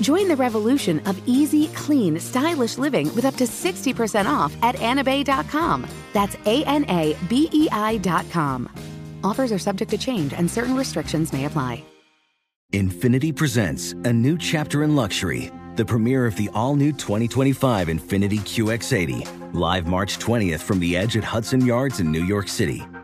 Join the revolution of easy, clean, stylish living with up to 60% off at anabei.com. That's A N A B E I.com. Offers are subject to change and certain restrictions may apply. Infiniti presents a new chapter in luxury, the premiere of the all new 2025 Infiniti QX80, live March 20th from the edge at Hudson Yards in New York City,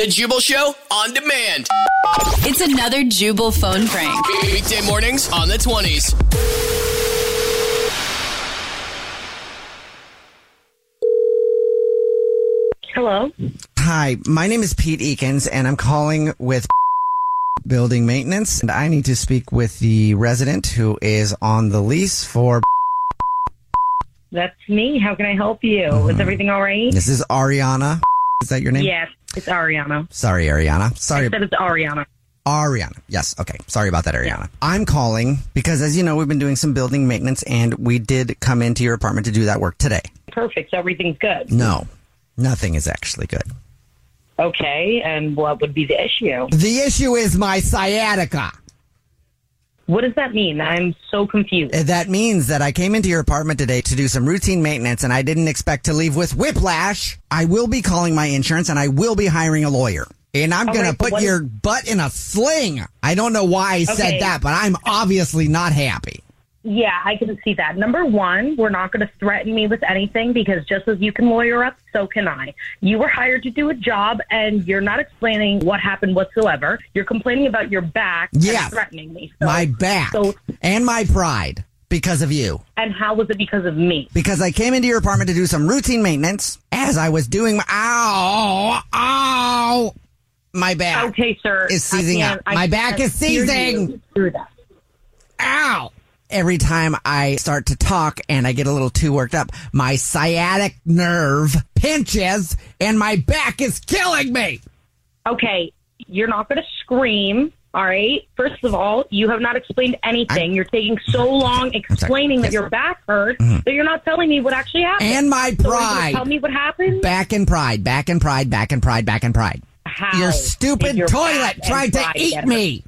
The Jubal Show on demand. It's another Jubal phone prank. Weekday mornings on the 20s. Hello. Hi, my name is Pete Eakins, and I'm calling with building maintenance. And I need to speak with the resident who is on the lease for. That's me. How can I help you? Is mm-hmm. everything all right? This is Ariana. Is that your name? Yes, it's Ariana. Sorry, Ariana. Sorry, I said it's Ariana. Ariana. Yes. Okay. Sorry about that, Ariana. I'm calling because, as you know, we've been doing some building maintenance, and we did come into your apartment to do that work today. Perfect. So everything's good. No, nothing is actually good. Okay. And what would be the issue? The issue is my sciatica. What does that mean? I'm so confused. Uh, That means that I came into your apartment today to do some routine maintenance and I didn't expect to leave with whiplash. I will be calling my insurance and I will be hiring a lawyer. And I'm going right, to put what- your butt in a sling. I don't know why I said that, but I'm obviously not happy. Yeah, I can see that. Number one, we're not going to threaten me with anything because just as you can lawyer up, so can I. You were hired to do a job and you're not explaining what happened whatsoever. You're complaining about your back Yeah. threatening me. So, my back So, and my pride because of you. and how was it because of me? Because I came into your apartment to do some routine maintenance as I was doing my, ow, ow, my back. Okay, sir. Is seizing up. My back is seizing. through that. Every time I start to talk and I get a little too worked up, my sciatic nerve pinches and my back is killing me. Okay, you're not going to scream. All right. First of all, you have not explained anything. you're taking so long explaining that Yes. Mm-hmm. your back hurts that you're not telling me what actually happened. And my So are you gonna pride. Tell me what happened. Back and pride, back and pride, back and pride, back and pride. How Your stupid your toilet tried to eat me.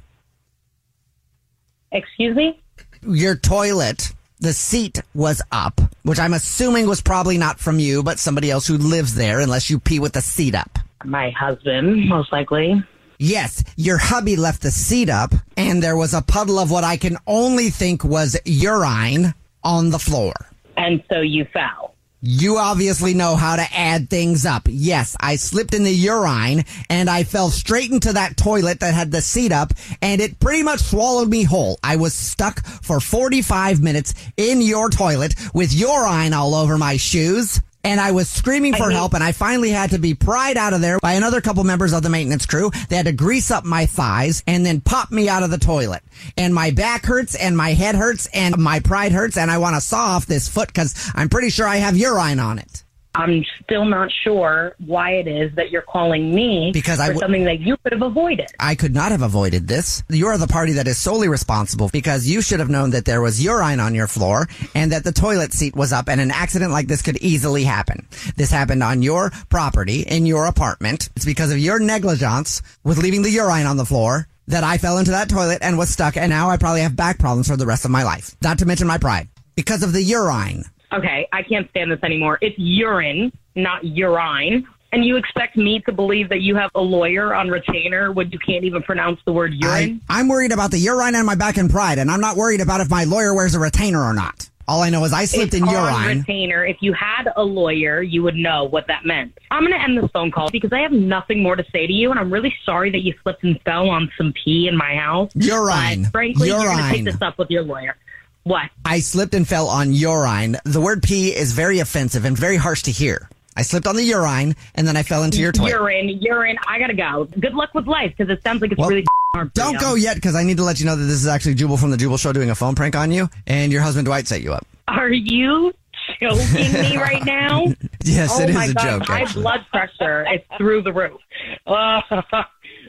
Excuse me. Your toilet, the seat was up, which I'm assuming was probably not from you, but somebody else who lives there, unless you pee with the seat up. My husband, most likely. Yes, your hubby left the seat up, and there was a puddle of what I can only think was urine on the floor. And so you fell. You obviously know how to add things up. Yes, I slipped in the urine and I fell straight into that toilet that had the seat up and it pretty much swallowed me whole. I was stuck for 45 minutes in your toilet with urine all over my shoes. And I was screaming for mean- help, and I finally had to be pried out of there by another couple members of the maintenance crew. They had to grease up my thighs and then pop me out of the toilet. And my back hurts, and my head hurts, and my pride hurts, and I want to saw off this foot because I'm pretty sure I have urine on it. I'm still not sure why it is that you're calling me Because I for w- something that you could have avoided. I could not have avoided this. You're the party that is solely responsible because you should have known that there was urine on your floor and that the toilet seat was up and an accident like this could easily happen. This happened on your property in your apartment. It's because of your negligence with leaving the urine on the floor that I fell into that toilet and was stuck and now I probably have back problems for the rest of my life. Not to mention my pride. Because of the urine. Okay, I can't stand this anymore. It's urine, not urine. And you expect me to believe that you have a lawyer on retainer when you can't even pronounce the word urine? I, I'm worried about the urine on my back and pride and I'm not worried about if my lawyer wears a retainer or not. All I know is I slipped it's in urine. retainer. If you had a lawyer, you would know what that meant. I'm going to end this phone call because I have nothing more to say to you, and I'm really sorry that you slipped and fell on some pee in my house. Urine. But frankly, you're going to take this up with your lawyer. What? I slipped and fell on urine. The word pee is very offensive and very harsh to hear. I slipped on the urine and then I fell into your toilet. Urine, urine. I gotta go. Good luck with life because it sounds like it's Well, really hard. Don't you. go yet because I need to let you know that this is actually Jubal from the Jubal Show doing a phone prank on you and your husband Dwight set you up. Are you joking me right now? Yes, oh it is my a God, joke. My Actually. blood pressure is through the roof.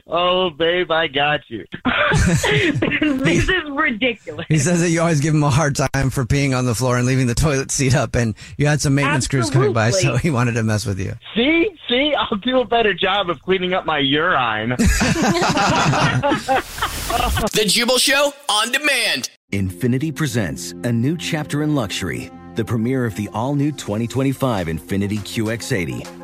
oh, babe, I got you. this is ridiculous. He says that you always give him a hard time for peeing on the floor and leaving the toilet seat up, and you had some maintenance crews coming by, so he wanted to mess with you. See, see, I'll do a better job of cleaning up my urine. The Jubal Show on demand. Infiniti presents a new chapter in luxury, the premiere of the all new 2025 Infiniti QX80,